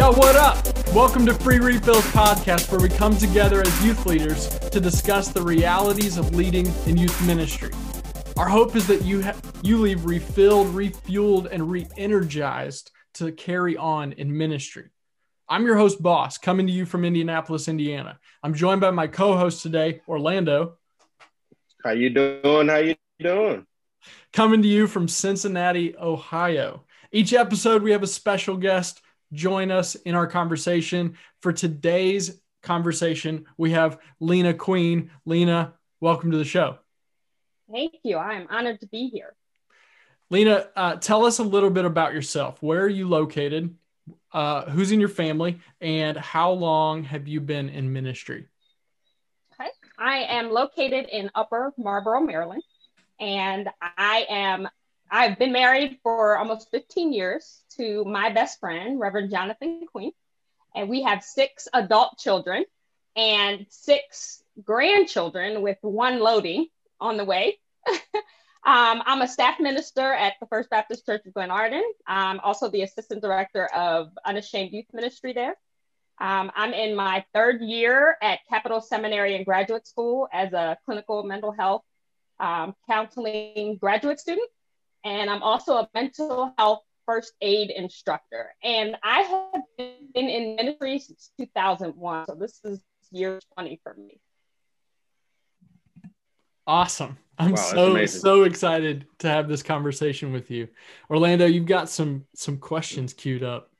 Yo, what up? Welcome to Free Refills Podcast, where we come together as youth leaders to discuss the realities of leading in youth ministry. Our hope is that you ha- you leave refilled, refueled, and re-energized to carry on in ministry. I'm your host, Boss, coming to you from Indianapolis, Indiana. I'm joined by my co-host today, Orlando. How you doing? How you doing? Coming to you from Cincinnati, Ohio. Each episode, we have a special guest join us in our conversation. For today's conversation, we have Lenia Queen. Lenia, welcome to the show. Thank you. I'm honored to be here. Lenia, uh, tell us a little bit about yourself. Where are you located? Uh, who's in your family? And how long have you been in ministry? Okay. I am located in Upper Marlboro, Maryland. And I am I've been married for almost 15 years to my best friend, Reverend Jonathan Queen. And we have six adult children and six grandchildren with one loading on the way. um, I'm a staff minister at the First Baptist Church of Glenarden. I'm also the assistant director of Unashamed Youth Ministry there. Um, I'm in my third year at Capital Seminary and Graduate School as a clinical mental health um, counseling graduate student and I'm also a mental health first aid instructor. And I have been in ministry since 2001. So this is year 20 for me. Awesome. I'm wow, so so excited to have this conversation with you. Orlando, you've got some some questions queued up.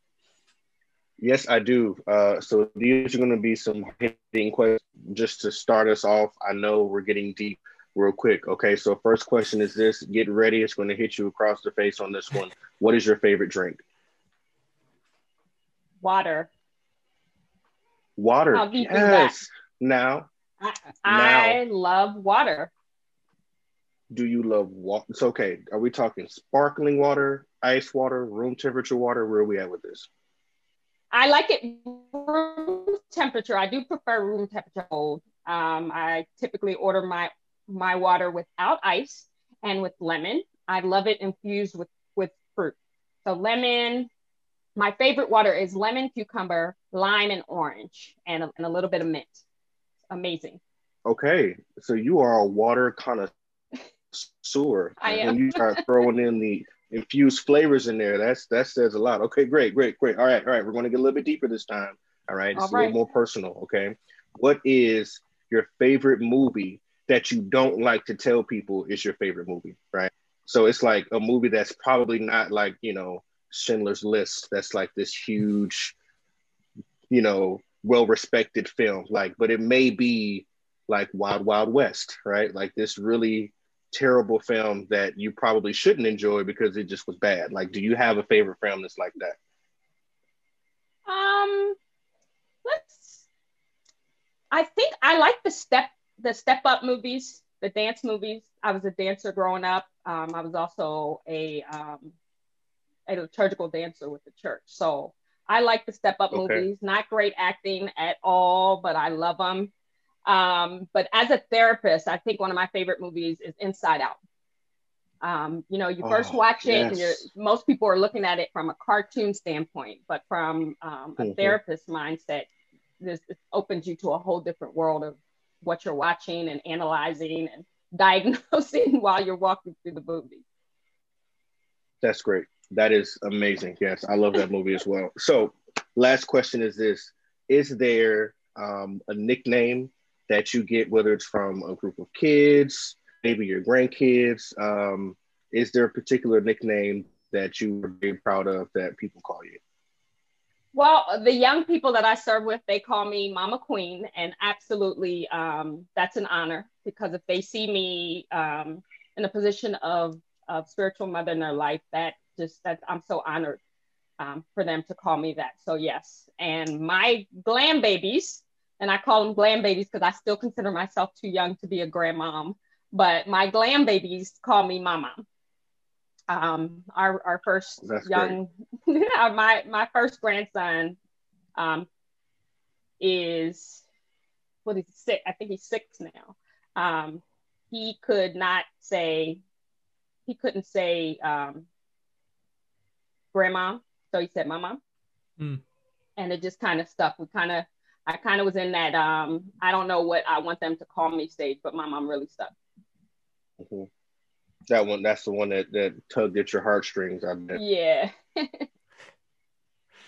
Yes, I do. Uh, so these are going to be some hitting questions just to start us off. I know we're getting deep real quick. Okay, so first question is this: Get ready. It's going to hit you across the face on this one. What is your favorite drink? Water. Water. Yes. Now. I, I now, love water. Do you love water? It's okay. Are we talking sparkling water, ice water, room temperature water? Where are we at with this? I like it room temperature. I do prefer room temperature cold. Um, I typically order my my water without ice and with lemon. I love it infused with, with fruit. So lemon, my favorite water is lemon, cucumber, lime, and orange, and a, and a little bit of mint. Amazing. Okay, so you are a water connoisseur. I am. And you start throwing in the infused flavors in there, that's that says a lot. Okay, great, great, great. All right, all right. We're going to get a little bit deeper this time. All right, it's all a right. little more personal. Okay, what is your favorite movie that you don't like to tell people is your favorite movie, right? So it's like a movie that's probably not like, you know, Schindler's List, that's like this huge, you know, well respected film, like, but it may be like Wild Wild West, right? Like this really terrible film that you probably shouldn't enjoy because it just was bad. Like, do you have a favorite film that's like that? Um, let's. I think I like the step the step up movies, the dance movies. I was a dancer growing up. Um, I was also a um, a liturgical dancer with the church. So I like the step up okay. movies. Not great acting at all, but I love them. Um, but as a therapist, I think one of my favorite movies is Inside Out. Um, you know, you first oh, watch it, yes. and you're, most people are looking at it from a cartoon standpoint, but from um, a mm-hmm. therapist mindset, this, this opens you to a whole different world of what you're watching and analyzing and diagnosing while you're walking through the movie. That's great. That is amazing. Yes, I love that movie as well. So, last question is this Is there um, a nickname that you get, whether it's from a group of kids, maybe your grandkids? Um, is there a particular nickname that you are very proud of that people call you? Well, the young people that I serve with, they call me Mama Queen, and absolutely, um, that's an honor because if they see me um, in a position of, of spiritual mother in their life, that just that I'm so honored um, for them to call me that. So yes, and my glam babies, and I call them glam babies because I still consider myself too young to be a grandmom, but my glam babies call me Mama um, our our first That's young my my first grandson um, is what is six I think he's six now. Um, he could not say he couldn't say um, grandma, so he said mama. Mm. and it just kind of stuck. We kind of, I kind of was in that, um, I don't know what I want them to call me stage, but my mom really stuck. Mm-hmm. That one, that's the one that, that tugged at your heartstrings. I bet. Yeah.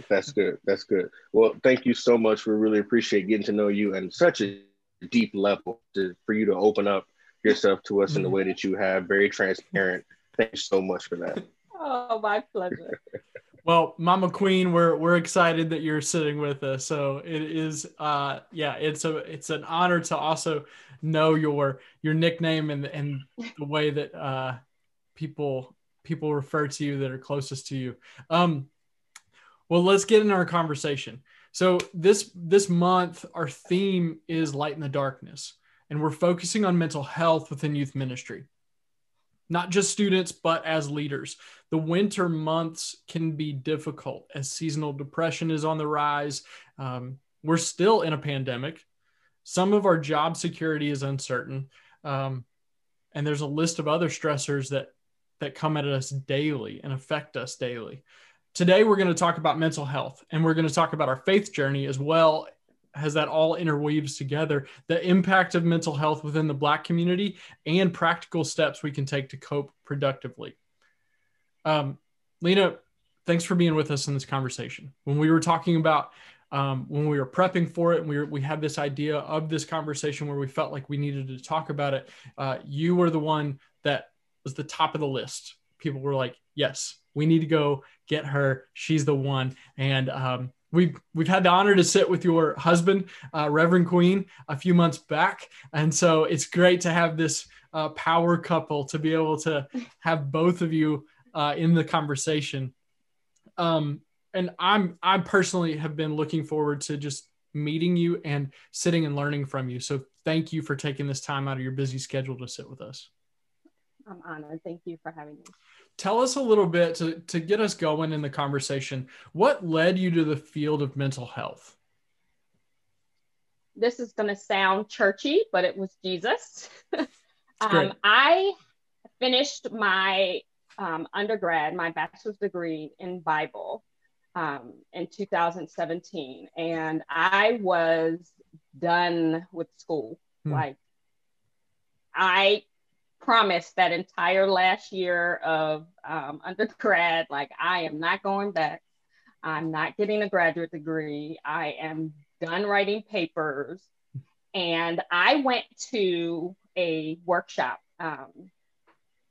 that's good. That's good. Well, thank you so much. We really appreciate getting to know you and such a deep level to, for you to open up yourself to us in the mm-hmm. way that you have. Very transparent. Thank you so much for that. Oh, my pleasure. Well, Mama Queen, we're we're excited that you're sitting with us. So it is, uh, yeah, it's a it's an honor to also know your your nickname and and the way that uh, people people refer to you that are closest to you. Um, well, let's get into our conversation. So this this month, our theme is light in the darkness, and we're focusing on mental health within youth ministry not just students, but as leaders. The winter months can be difficult as seasonal depression is on the rise. Um, we're still in a pandemic. Some of our job security is uncertain. Um, and there's a list of other stressors that that come at us daily and affect us daily. Today, we're going to talk about mental health and we're going to talk about our faith journey as well has that all interweaves together the impact of mental health within the black community and practical steps we can take to cope productively um, Lenia thanks for being with us in this conversation. When we were talking about um, when we were prepping for it and we, were, we had this idea of this conversation where we felt like we needed to talk about it uh, you were the one that was the top of the list. People were like yes we need to go get her. She's the one. And um, we've we've had the honor to sit with your husband, uh, Reverend Queen, a few months back, and so it's great to have this uh, power couple to be able to have both of you uh, in the conversation. Um, and I'm I personally have been looking forward to just meeting you and sitting and learning from you. So thank you for taking this time out of your busy schedule to sit with us. I'm honored. Thank you for having me tell us a little bit to, to get us going in the conversation. What led you to the field of mental health? This is going to sound churchy, but it was Jesus. um, I finished my um, undergrad, my bachelor's degree in Bible um, in 2017, and I was done with school. Hmm. Like, I promised that entire last year of um, undergrad, like, I am not going back. I'm not getting a graduate degree. I am done writing papers. And I went to a workshop um,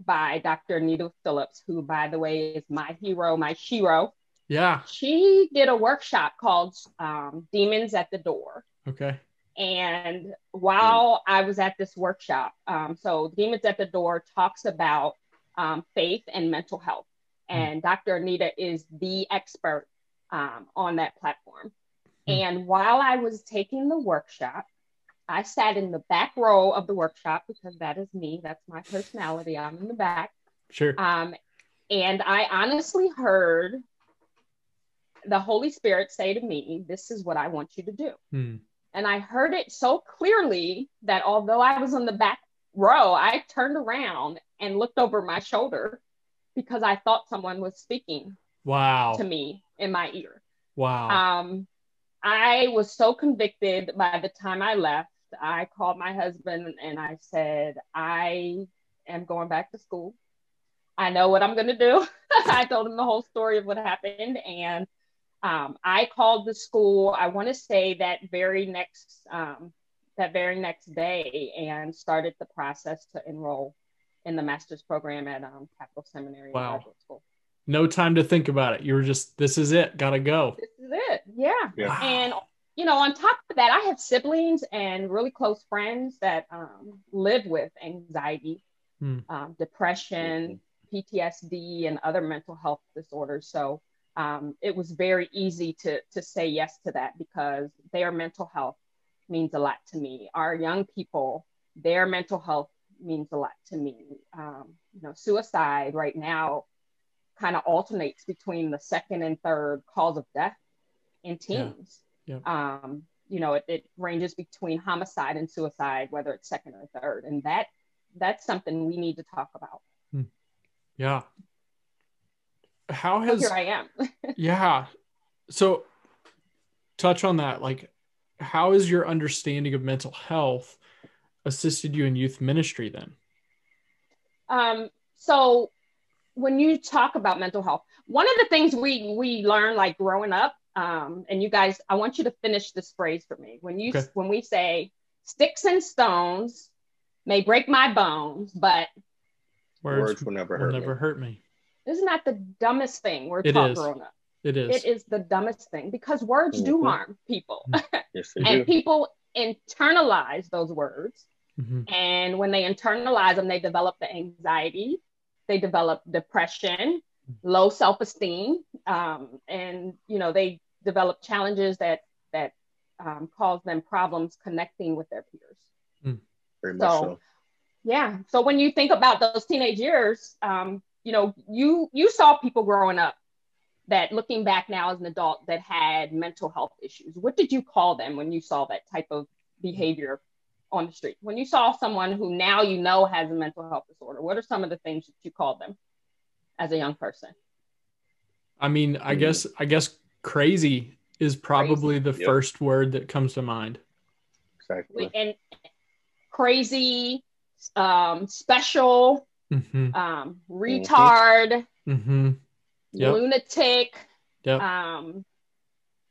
by Dr. Anita Phillips, who, by the way, is my hero, my shero. Yeah. She did a workshop called um, Demons at the Door. Okay. And while I was at this workshop, um, so Demons at the Door talks about um, faith and mental health. Hmm. And Dr. Anita is the expert um, on that platform. Hmm. And while I was taking the workshop, I sat in the back row of the workshop because that is me. That's my personality. I'm in the back. Sure. Um, and I honestly heard the Holy Spirit say to me, This is what I want you to do. Hmm. And I heard it so clearly that although I was in the back row, I turned around and looked over my shoulder because I thought someone was speaking wow to me in my ear. Wow. Um I was so convicted by the time I left. I called my husband and I said, I am going back to school. I know what I'm going to do. I told him the whole story of what happened. And um, I called the school. I want to say that very next um, that very next day and started the process to enroll in the master's program at um, Capital Seminary wow. Graduate School. No time to think about it. You were just, this is it. Gotta go. This is it. Yeah. yeah. And you know, on top of that, I have siblings and really close friends that um, live with anxiety, hmm. um, depression, PTSD, and other mental health disorders. So um, it was very easy to to say yes to that because their mental health means a lot to me. Our young people, their mental health means a lot to me. Um, you know, suicide right now kind of alternates between the second and third cause of death in teens. Yeah. Yeah. Um, you know, it, it ranges between homicide and suicide, whether it's second or third, and that that's something we need to talk about. Hmm. Yeah, how has here I am. yeah. So touch on that like how is your understanding of mental health assisted you in youth ministry then um so when you talk about mental health one of the things we we learn like growing up um and you guys i want you to finish this phrase for me when you okay. when we say sticks and stones may break my bones but words, words will never hurt never me. hurt me isn't that the dumbest thing we're it taught is. growing up it is. It is the dumbest thing because words mm-hmm. do harm people. yes, and do. people internalize those words. Mm-hmm. And when they internalize them, they develop the anxiety, they develop depression, low self-esteem, um, and you know they develop challenges that that um, cause them problems connecting with their peers. Mm. Very much so, so, yeah. So when you think about those teenage years, um, you know, you you saw people growing up that looking back now as an adult that had mental health issues what did you call them when you saw that type of behavior on the street when you saw someone who now you know has a mental health disorder what are some of the things that you called them as a young person i mean i guess i guess crazy is probably crazy. the yep. first word that comes to mind exactly and crazy um special mm-hmm. um retard mm-hmm yep. lunatic, yep. um,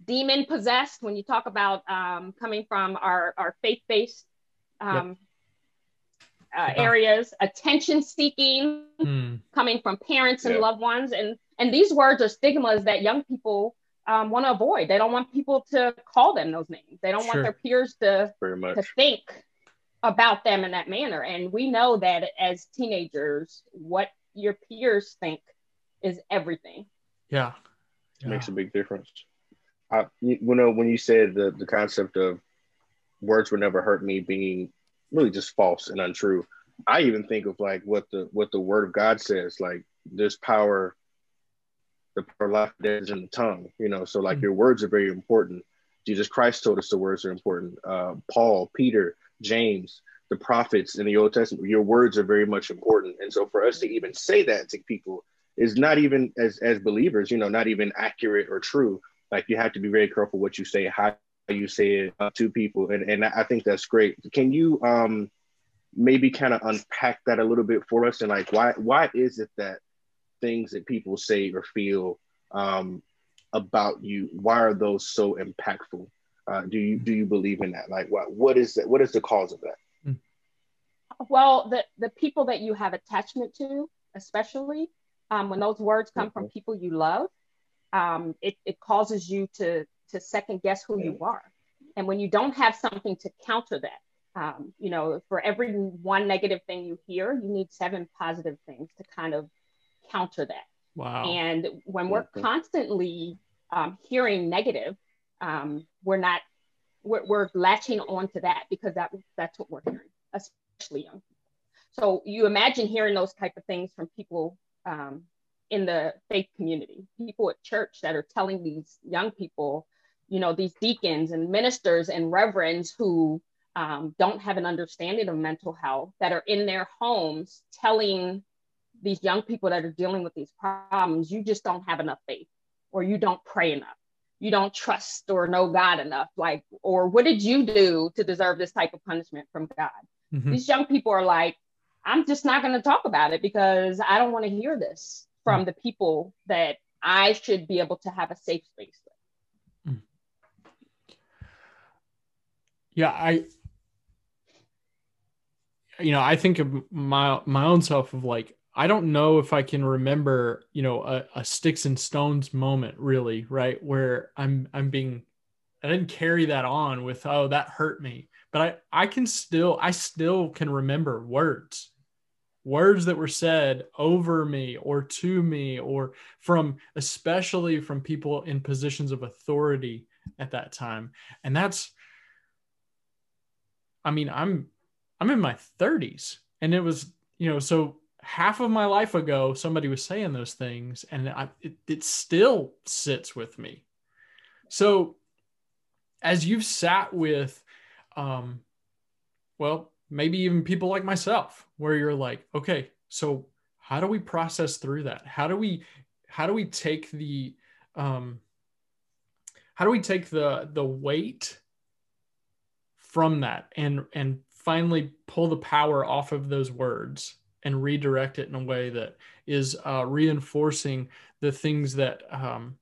demon possessed. When you talk about um, coming from our, our faith based yep. uh, areas, attention seeking, mm. coming from parents and loved ones, and and these words are stigmas that young people um, want to avoid. They don't want people to call them those names. They don't sure. want their peers to to think about them in that manner. And we know that as teenagers, what your peers think is everything. Yeah. yeah. Makes a big difference. I, you know, when you said the, the concept of words would never hurt me being really just false and untrue, I even think of like what the what the word of God says, like there's power, the power of life is in the tongue, you know. So like mm-hmm. your words are very important. Jesus Christ told us the words are important. Uh, Paul, Peter, James, the prophets in the Old Testament, your words are very much important. And so for us to even say that to people is not even as as believers, you know, not even accurate or true. Like you have to be very careful what you say, how you say it to people, and and I think that's great. Can you um maybe kind of unpack that a little bit for us, and like why why is it that things that people say or feel um about you, why are those so impactful? Uh, do you do you believe in that? Like what what is that? What is the cause of that? Hmm. Well, the the people that you have attachment to, especially um, when those words come from mm-hmm. people you love, um, it, it causes you to, to second guess who you are. And when you don't have something to counter that, um, you know, for every one negative thing you hear, you need seven positive things to kind of counter that. Wow. And when we're mm-hmm. constantly um, hearing negative, um, we're not, we're, we're latching onto that because that, that's what we're hearing, especially young people. So you imagine hearing those type of things from people um, in the faith community, people at church that are telling these young people, you know, these deacons and ministers and reverends who um, don't have an understanding of mental health that are in their homes telling these young people that are dealing with these problems, you just don't have enough faith or you don't pray enough. You don't trust or know God enough. Like, or what did you do to deserve this type of punishment from God? Mm-hmm. These young people are like, I'm just not going to talk about it because I don't want to hear this from the people that I should be able to have a safe space with. Yeah, I you know, I think of my my own self of like I don't know if I can remember, you know, a, a sticks and stones moment really, right? Where I'm I'm being I didn't carry that on with oh that hurt me but I, I can still I still can remember words words that were said over me or to me or from especially from people in positions of authority at that time and that's I mean I'm I'm in my 30s and it was you know so half of my life ago somebody was saying those things and I, it, it still sits with me so as you've sat with um, well, maybe even people like myself, where you're like, okay, so how do we process through that? How do we how do we take the um, how do we take the the weight from that and and finally pull the power off of those words and redirect it in a way that is uh, reinforcing the things that um,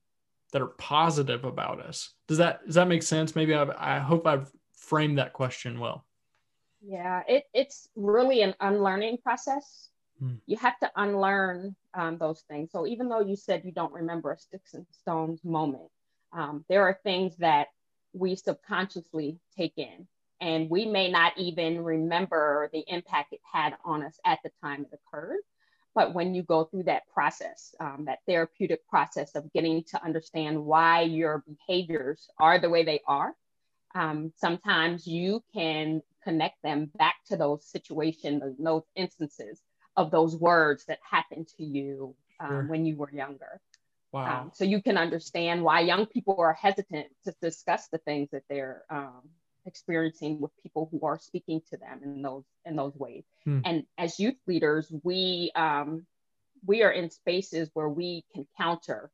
that are positive about us. Does that does that make sense? Maybe I've, I hope I've framed that question well. Yeah, it, it's really an unlearning process. Hmm. You have to unlearn um, those things. So even though you said you don't remember a sticks and stones moment, um, there are things that we subconsciously take in and we may not even remember the impact it had on us at the time it occurred. But when you go through that process, um, that therapeutic process of getting to understand why your behaviors are the way they are, um, sometimes you can connect them back to those situations, those instances of those words that happened to you um, sure. when you were younger. Wow. Um, so you can understand why young people are hesitant to discuss the things that they're um, experiencing with people who are speaking to them in those in those ways. Hmm. And as youth leaders, we um, we are in spaces where we can counter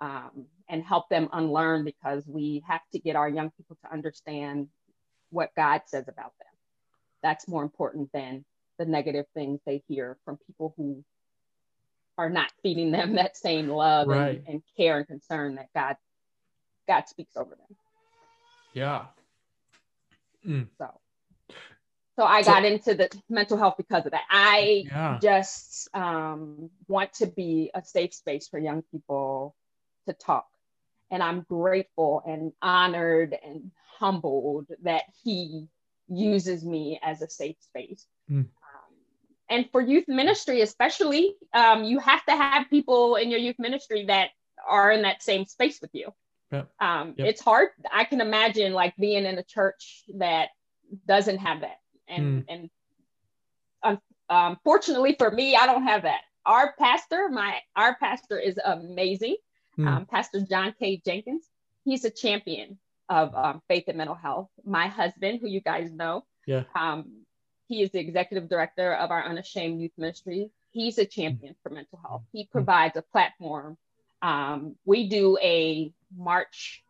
um, and help them unlearn because we have to get our young people to understand what God says about them. That's more important than the negative things they hear from people who are not feeding them that same love right. and, and care and concern that God God speaks over them. Yeah, Mm. So, so I so, got into the mental health because of that. I yeah. just um, want to be a safe space for young people to talk. And I'm grateful and honored and humbled that he uses me as a safe space. Mm. Um, and for youth ministry, especially, um, you have to have people in your youth ministry that are in that same space with you. Yep. Um, yep. It's hard. I can imagine like being in a church that doesn't have that, and mm. and um, um, fortunately for me, I don't have that. Our pastor, my our pastor is amazing. Mm. Um, pastor John K. Jenkins. He's a champion of um, faith and mental health. My husband, who you guys know, yeah, um, he is the executive director of our Unashamed Youth Ministry. He's a champion mm. for mental health. He hmm. provides a platform um, we do a March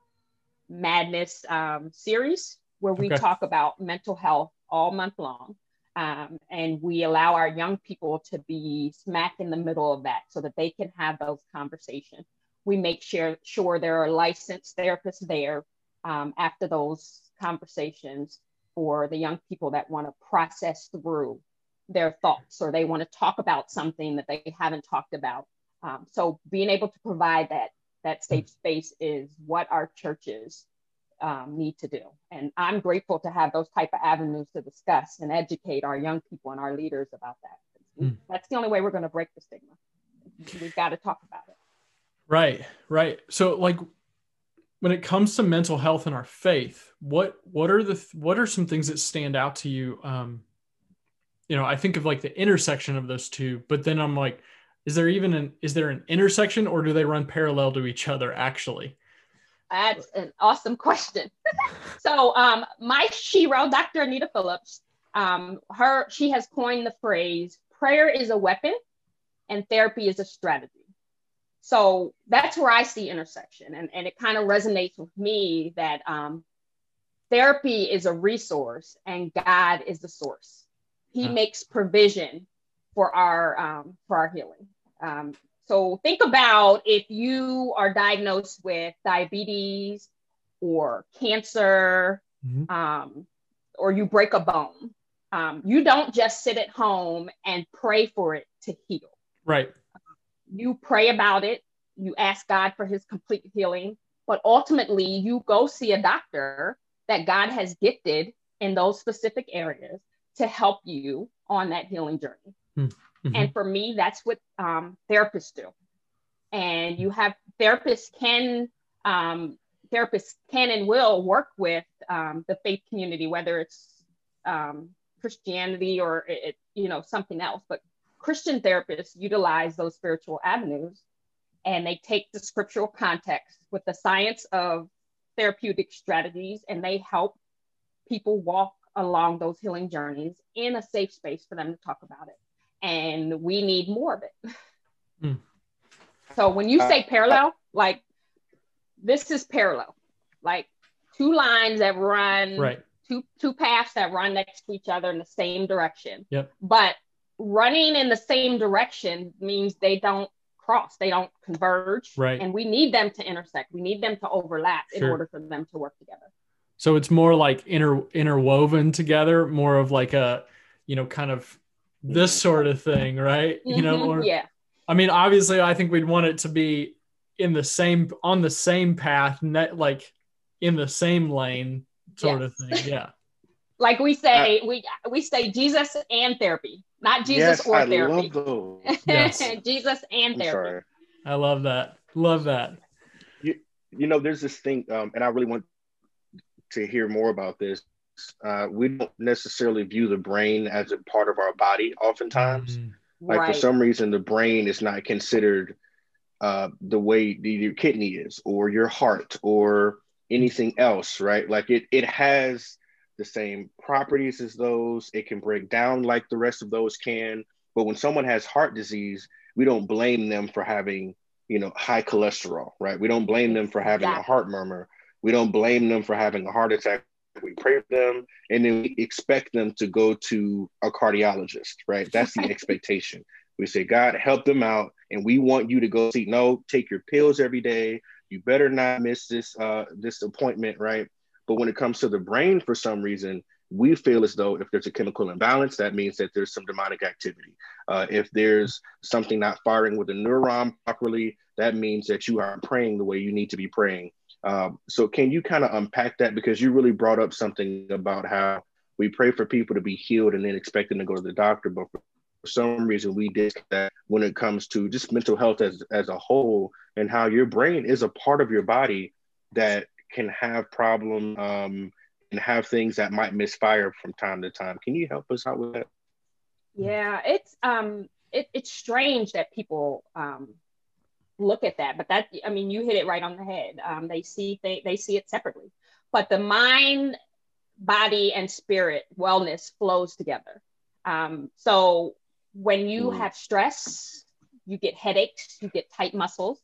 Madness um, series where we okay. talk about mental health all month long. Um, and we allow our young people to be smack in the middle of that so that they can have those conversations. We make sure, sure there are licensed therapists there um, after those conversations for the young people that want to process through their thoughts or they want to talk about something that they haven't talked about um, so being able to provide that that safe space is what our churches um, need to do. And I'm grateful to have those type of avenues to discuss and educate our young people and our leaders about that. Mm. That's the only way we're going to break the stigma. We've got to talk about it. Right, right. So like when it comes to mental health and our faith, what what are the what are some things that stand out to you? Um, you know, I think of like the intersection of those two, but then I'm like, is there even an is there an intersection or do they run parallel to each other actually? That's an awesome question. So um my shero dr anita phillips um her she has coined the phrase prayer is a weapon and therapy is a strategy. So that's where i see intersection and, and it kind of resonates with me that um therapy is a resource and god is the source. He huh. makes provision for our um, for our healing um, so think about if you are diagnosed with diabetes or cancer, mm-hmm. um, or you break a bone. Um, you don't just sit at home and pray for it to heal. Right. You pray about it. You ask God for His complete healing, but ultimately you go see a doctor that God has gifted in those specific areas to help you on that healing journey. Mm. Mm-hmm. And for me, that's what um, therapists do. And you have therapists can um, therapists can and will work with um, the faith community, whether it's um, Christianity or it, you know something else. But Christian therapists utilize those spiritual avenues, and they take the scriptural context with the science of therapeutic strategies, and they help people walk along those healing journeys in a safe space for them to talk about it and we need more of it. Mm. So when you say parallel, like this is parallel. like two lines that run right two two paths that run next to each other in the same direction. Yep. But running in the same direction means they don't cross, they don't converge. Right. And we need them to intersect. We need them to overlap sure. in order for them to work together. So it's more like inter interwoven together, more of like a, you know, kind of this sort of thing, right? Mm-hmm. You know, or, yeah. I mean, obviously, I think we'd want it to be in the same on the same path, net like in the same lane, sort yes. of thing. Yeah. like we say, uh, we we say Jesus and therapy, not Jesus yes, or I therapy. Love those. yes. Jesus and I'm therapy. Sorry. I love that. Love that. You, you know, there's this thing, um, and I really want to hear more about this. Uh, we don't necessarily view the brain as a part of our body oftentimes. Mm. Like right. for some reason, the brain is not considered uh, the way the, your kidney is, or your heart, or anything else, right? Like it, it has the same properties as those. It can break down like the rest of those can. But when someone has heart disease, we don't blame them for having, you know, high cholesterol, right? We don't blame them for having exactly. a heart murmur. We don't blame them for having a heart attack. We pray for them and then we expect them to go to a cardiologist, right? That's the expectation. We say, God, help them out. And we want you to go see, no, take your pills every day. You better not miss this uh, this appointment, right? But when it comes to the brain, for some reason, we feel as though if there's a chemical imbalance, that means that there's some demonic activity. Uh, if there's something not firing with a neuron properly, that means that you aren't praying the way you need to be praying. Um, so, can you kind of unpack that? Because you really brought up something about how we pray for people to be healed and then expect them to go to the doctor, but for some reason we did that when it comes to just mental health as, as a whole and how your brain is a part of your body that can have problem um, and have things that might misfire from time to time. Can you help us out with that? Yeah, it's um it, it's strange that people um look at that, but that I mean you hit it right on the head. Um, they see they, they see it separately, but the mind, body, and spirit wellness flows together. Um, so when you mm. have stress, you get headaches, you get tight muscles.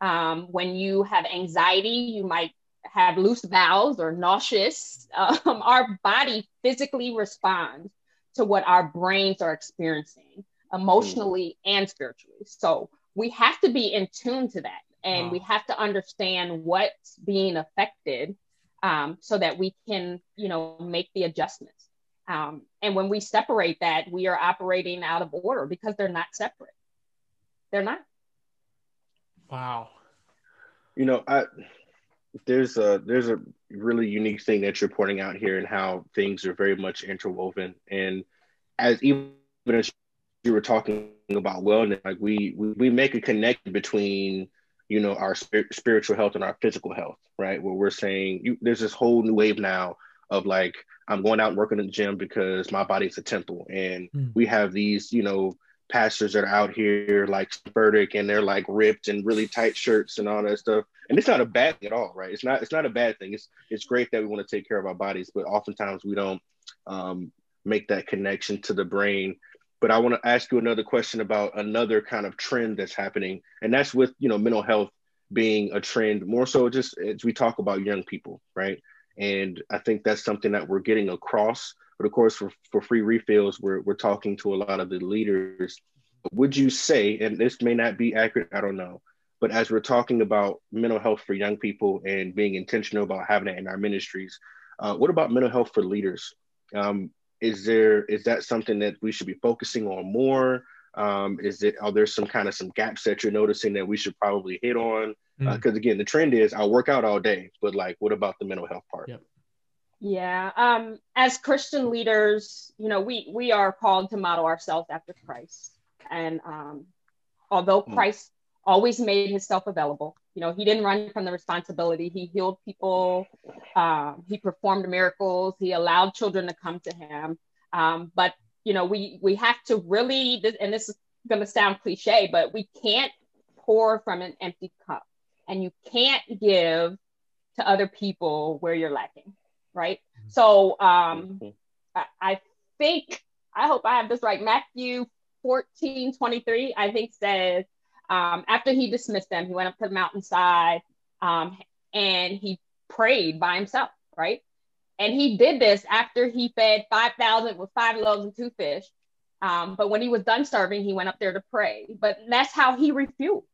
Um, when you have anxiety, you might have loose bowels or nauseous. Um, our body physically responds to what our brains are experiencing emotionally mm. and spiritually. So we have to be in tune to that and wow. we have to understand what's being affected um, so that we can, you know, make the adjustments. Um, and when we separate that, we are operating out of order because they're not separate. They're not. Wow. You know, I there's a there's a really unique thing that you're pointing out here and how things are very much interwoven. And as even as you were talking about wellness, like we we, make a connection between you know our spir- spiritual health and our physical health, right? Where we're saying you, there's this whole new wave now of like I'm going out and working in the gym because my body's a temple, and mm. we have these, you know, pastors that are out here like Furtick and they're like ripped and really tight shirts and all that stuff. And it's not a bad thing at all, right? It's not. It's not a bad thing. It's it's great that we want to take care of our bodies, but oftentimes we don't um, make that connection to the brain. But I want to ask you another question about another kind of trend that's happening, and that's with you know mental health being a trend more so just as we talk about young people, right? And I think that's something that we're getting across. But of course, for, for free refills, we're, we're talking to a lot of the leaders. Would you say, and this may not be accurate, I don't know, but as we're talking about mental health for young people and being intentional about having it in our ministries, uh, what about mental health for leaders? Um, is there is that something that we should be focusing on more? Um, is it are there some kind of some gaps that you're noticing that we should probably hit on? Because mm. uh, again, the trend is I work out all day, but like, what about the mental health part? Yep. Yeah. Um, as Christian leaders, you know, we we are called to model ourselves after Christ, and um, although mm. Christ. Always made Himself available, you know, He didn't run from the responsibility. He healed people. Um, he performed miracles. He allowed children to come to Him. Um, but you know, we we have to really, and this is going to sound cliche, but we can't pour from an empty cup and you can't give to other people where you're lacking, right? Mm-hmm. So um, mm-hmm. I, I, think, I hope I have this right. Matthew 14 23, I think says, um, after he dismissed them, he went up to the mountainside um, and he prayed by himself, right? And he did this after he fed 5,000 with five loaves and two fish. Um, but when he was done serving, he went up there to pray. But that's how he refueled.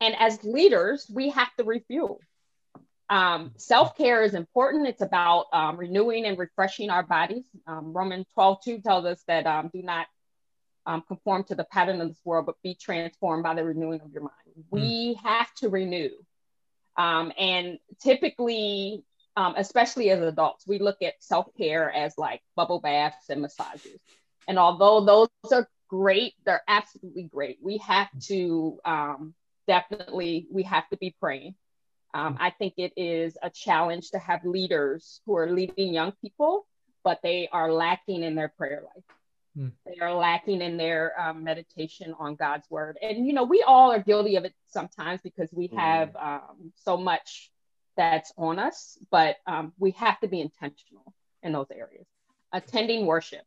And as leaders, we have to refuel. Um, Self care is important. It's about um, renewing and refreshing our bodies. Um, Romans 12 2 tells us that um, do not um, conform to the pattern of this world, but be transformed by the renewing of your mind. We mm. have to renew. Um, and typically, especially as adults, we look at self care as like bubble baths and massages. And although those are great, they're absolutely great. We have to definitely, we have to be praying um, I think it is a challenge to have leaders who are leading young people, but they are lacking in their prayer life. Mm. They are lacking in their um, meditation on God's word. And, you know, we all are guilty of it sometimes because we mm. have um, so much that's on us, but um, we have to be intentional in those areas. Attending worship,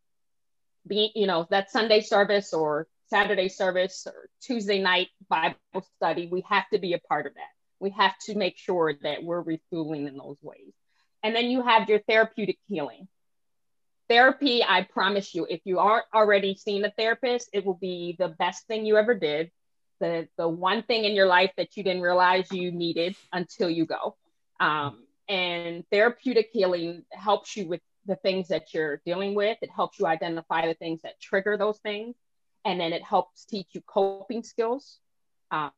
being, you know, that Sunday service or Saturday service or Tuesday night Bible study, we have to be a part of that we have to make sure that we're refueling in those ways. And then you have your therapeutic healing. Therapy, I promise you, if you aren't already seeing a therapist, it will be the best thing you ever did. The, the one thing in your life that you didn't realize you needed until you go. Um, and therapeutic healing helps you with the things that you're dealing with. It helps you identify the things that trigger those things. And then it helps teach you coping skills. Um,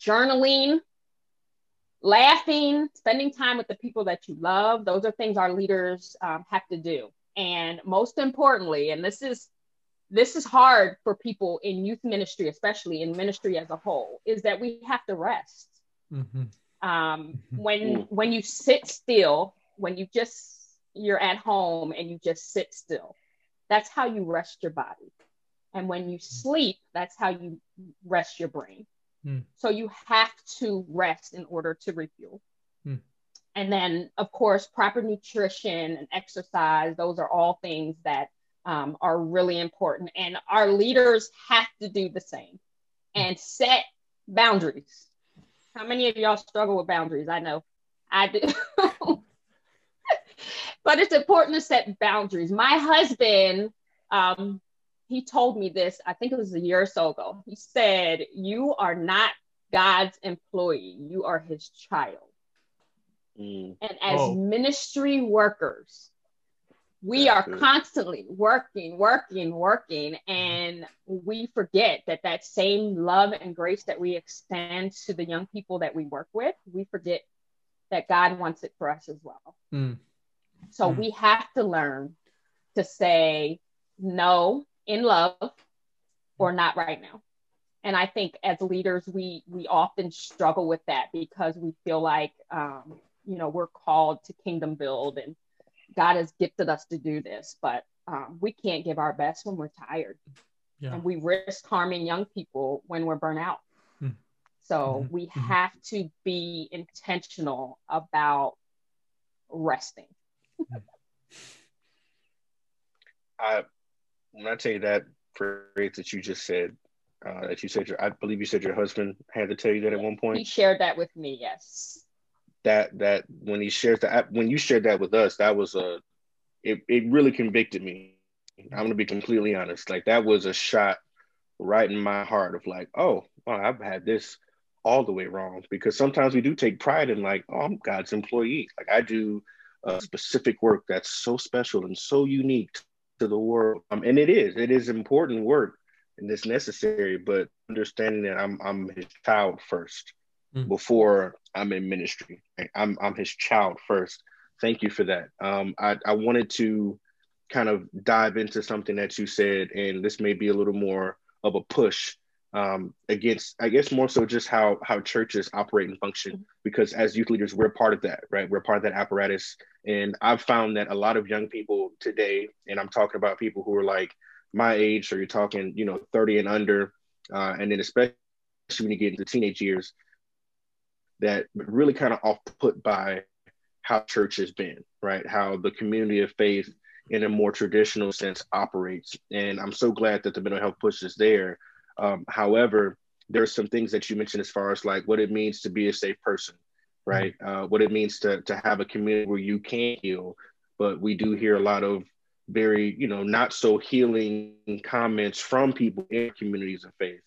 journaling laughing, spending time with the people that you love. Those are things our leaders um, have to do. And most importantly, and this is this is hard for people in youth ministry, especially in ministry as a whole, is that we have to rest. Mm-hmm. Um, mm-hmm. when when you sit still, when you just you're at home and you just sit still, that's how you rest your body. And when you sleep, that's how you rest your brain. Mm. So you have to rest in order to refuel. And then, of course, proper nutrition and exercise, those are all things that um, are really important. And our leaders have to do the same and set boundaries. How many of y'all struggle with boundaries? I know I do. but it's important to set boundaries. My husband um, he told me this, I think it was a year or so ago. He said, You are not God's employee, you are his child. Mm. And as oh. ministry workers, we That's are good. constantly working, working, working, and we forget that that same love and grace that we extend to the young people that we work with, we forget that God wants it for us as well. Mm. So mm. we have to learn to say no in love or not right now and i think as leaders we we often struggle with that because we feel like um, you know we're called to kingdom build and god has gifted us to do this but um, we can't give our best when we're tired yeah. and we risk harming young people when we're burnt out mm. so mm-hmm. we mm-hmm. have to be intentional about resting I when I tell you that phrase that you just said, uh, that you said your, I believe you said your husband had to tell you that at one point. He shared that with me. Yes. That that when he shares that when you shared that with us, that was a, it it really convicted me. I'm gonna be completely honest. Like that was a shot right in my heart of like, oh, well, I've had this all the way wrong because sometimes we do take pride in like, oh, I'm God's employee. Like I do a specific work that's so special and so unique to the world. Um, and it is, it is important work and it's necessary, but understanding that I'm I'm his child first mm. before I'm in ministry. I'm I'm his child first. Thank you for that. Um, I, I wanted to kind of dive into something that you said, and this may be a little more of a push um, against, I guess, more so just how how churches operate and function. Because as youth leaders, we're part of that, right? We're part of that apparatus, and I've found that a lot of young people today, and I'm talking about people who are like my age, so you're talking, you know, 30 and under, uh, and then especially when you get into teenage years, that really kind of off put by how church has been, right? How the community of faith in a more traditional sense operates. And I'm so glad that the mental health push is there um, however, there are some things that you mentioned as far as like what it means to be a safe person. right? Uh, what it means to to have a community where you can heal, but we do hear a lot of very, you know, not so healing comments from people in communities of faith.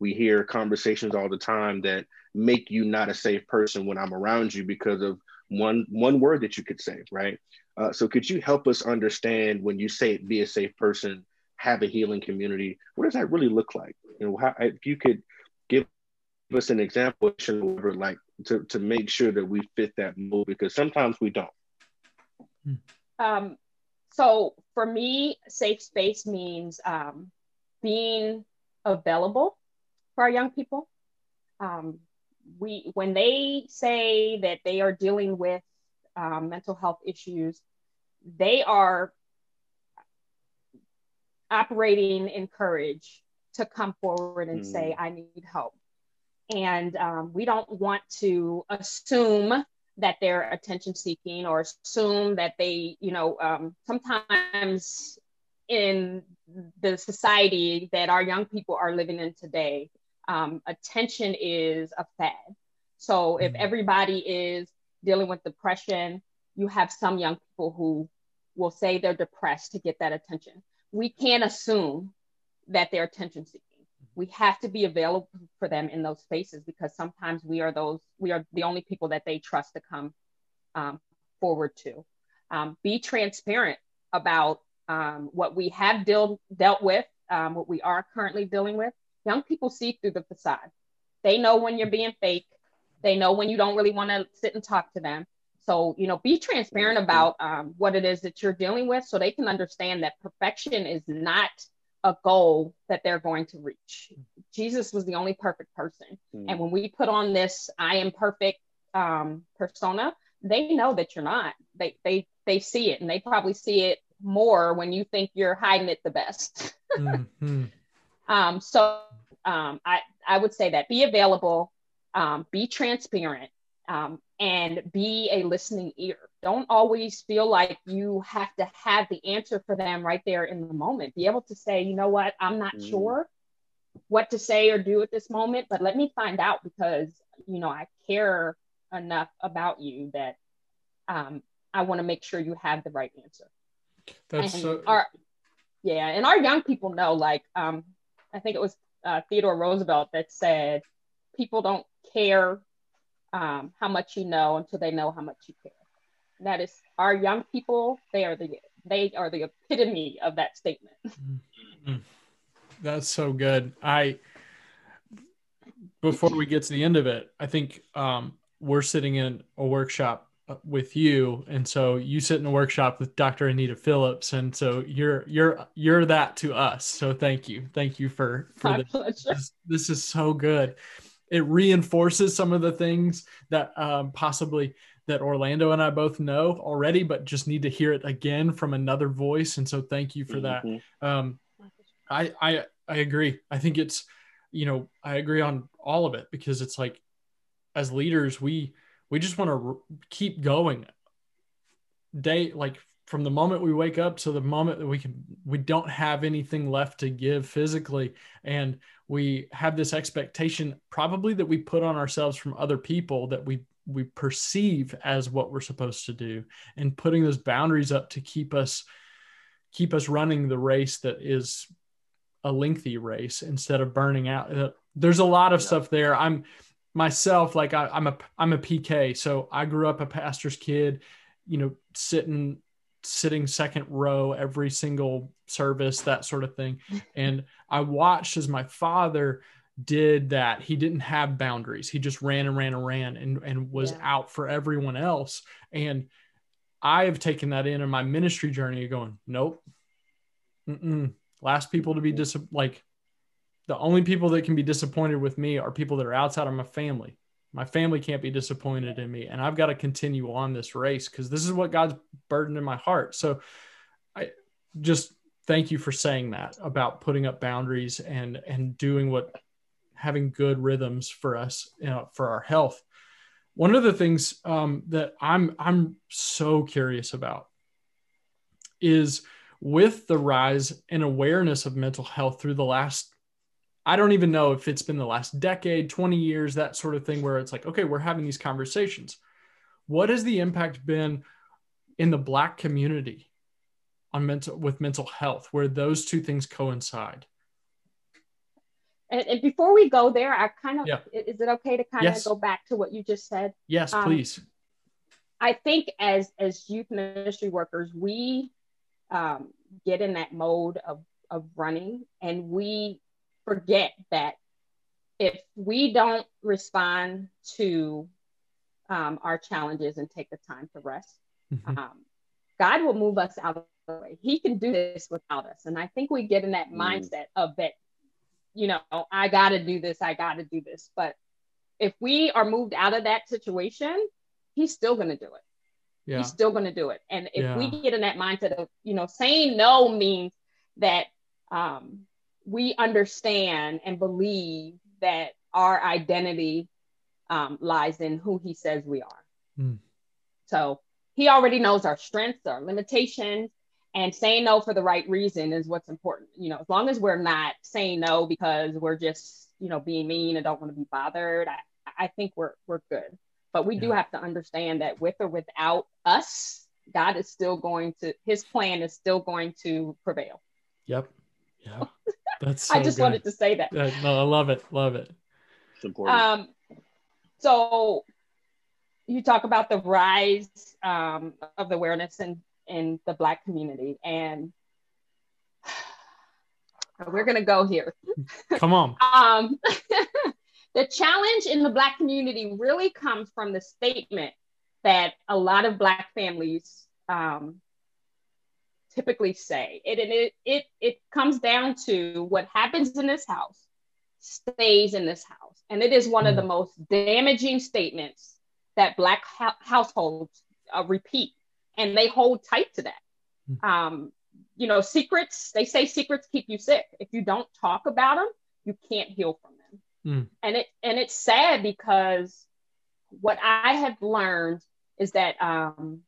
We hear conversations all the time that make you not a safe person when I'm around you because of one one word that you could say, right? Uh, so could you help us understand when you say be a safe person, have a healing community, what does that really look like? You know, how, if you could give us an example, like to, to make sure that we fit that mold, because sometimes we don't. Um, so for me, safe space means um, being available for our young people. Um, we when they say that they are dealing with um, mental health issues, they are operating in courage to come forward and mm. say, I need help. And um, we don't want to assume that they're attention seeking or assume that they, you know, um, sometimes in the society that our young people are living in today, um, attention is a fad. So if mm-hmm. everybody is dealing with depression, you have some young people who will say they're depressed to get that attention. We can't assume that they're attention seeking. We have to be available for them in those spaces because sometimes we are those, we are the only people that they trust to come um, forward to. Um, be transparent about um, what we have deal, dealt with, um, what we are currently dealing with, Young people see through the facade. They know when you're being fake. They know when you don't really want to sit and talk to them. So, you know, be transparent about um, what it is that you're dealing with so they can understand that perfection is not a goal that they're going to reach. Jesus was the only perfect person. Mm. And when we put on this I am perfect um, persona, they know that you're not. They, they, they see it and they probably see it more when you think you're hiding it the best. mm-hmm. Um, so um, I, I would say that be available, um, be transparent, um, and be a listening ear. Don't always feel like you have to have the answer for them right there in the moment. Be able to say, you know what, I'm not mm. sure what to say or do at this moment, but let me find out because, you know, I care enough about you that um, I want to make sure you have the right answer. That's and so... our, yeah, and our young people know, like, um, I think it was uh, Theodore Roosevelt that said, people don't care um, how much you know until they know how much you care. And that is our young people. They are the they are the epitome of that statement. Mm-hmm. That's so good. I before we get to the end of it, I think um, we're sitting in a workshop with you. And so you sit in a workshop with dr anita phillips. And so you're you're you're that to us. So thank you. Thank you for for My this. this. this is so good. It reinforces some of the things that um, possibly that orlando and i both know already but just need to hear it again from another voice. And so thank you for that. Mm-hmm. um, i i i agree. I think it's you know i agree on all of it because it's like as leaders we we just want to keep going. Day like from the moment we wake up to the moment that we can we don't have anything left to give physically and we have this expectation probably that we put on ourselves from other people that we we perceive as what we're supposed to do and putting those boundaries up to keep us keep us running the race that is a lengthy race instead of burning out. Uh, there's a lot of yeah. stuff there. I'm myself, like I, am a I'm a PK, so I grew up a pastor's kid, you know, sitting sitting second row every single service, that sort of thing. And I watched as my father did that. He didn't have boundaries. He just ran and ran and ran and, and was yeah. out for everyone else. And I have taken that in in my ministry journey going, nope. Mm-mm. Last people to be dis like the only people that can be disappointed with me are people that are outside of my family. My family can't be disappointed in me. And I've got to continue on this race because this is what God's burdened in my heart. So I just thank you for saying that about putting up boundaries and and doing what having good rhythms for us you know, for our health. One of the things um, that I'm I'm so curious about is with the rise in awareness of mental health through the last I don't even know if it's been the last decade, 20 years, that sort of thing, where it's like, okay, we're having these conversations. What has the impact been in the Black community on mental with mental health, where those two things coincide? And, and before we go there, I kind of yeah. is it okay to kind yes. of go back to what you just said? Yes, um, please. I think as as youth ministry workers, we um, get in that mode of of running, and we forget that if we don't respond to um, our challenges and take the time to rest, mm-hmm. um, God will move us out of the way. He can do this without us. And I think we get in that mm. mindset of that, you know, I got to do this, I got to do this. But if we are moved out of that situation, He's still going to do it. Yeah. He's still going to do it. And if yeah. we get in that mindset of, you know, saying no means that um, we understand and believe that our identity um, lies in who he says we are. Mm. So he already knows our strengths, our limitations, and saying no for the right reason is what's important. You know, as long as we're not saying no because we're just, you know, being mean and don't want to be bothered, I, I think we're we're good. But we yeah. do have to understand that with or without us, God is still going to his plan is still going to prevail. Yep. Yeah. That's so I just good. wanted to say that. no, I love it. Love it. It's important. Um, so you talk about the rise um, of the awareness in, in the Black community, and we're going to go here. Come on. um, the challenge in the Black community really comes from the statement that a lot of Black families um, typically say. It, it, it, it comes down to what happens in this house stays in this house. And it is one of the mm. most damaging statements that Black households uh, repeat, and they hold tight to that. Mm. Um, you know, secrets, they say secrets keep you sick. If you don't talk about them, you can't heal from them. Mm. And it and it's sad because what I have learned is that um,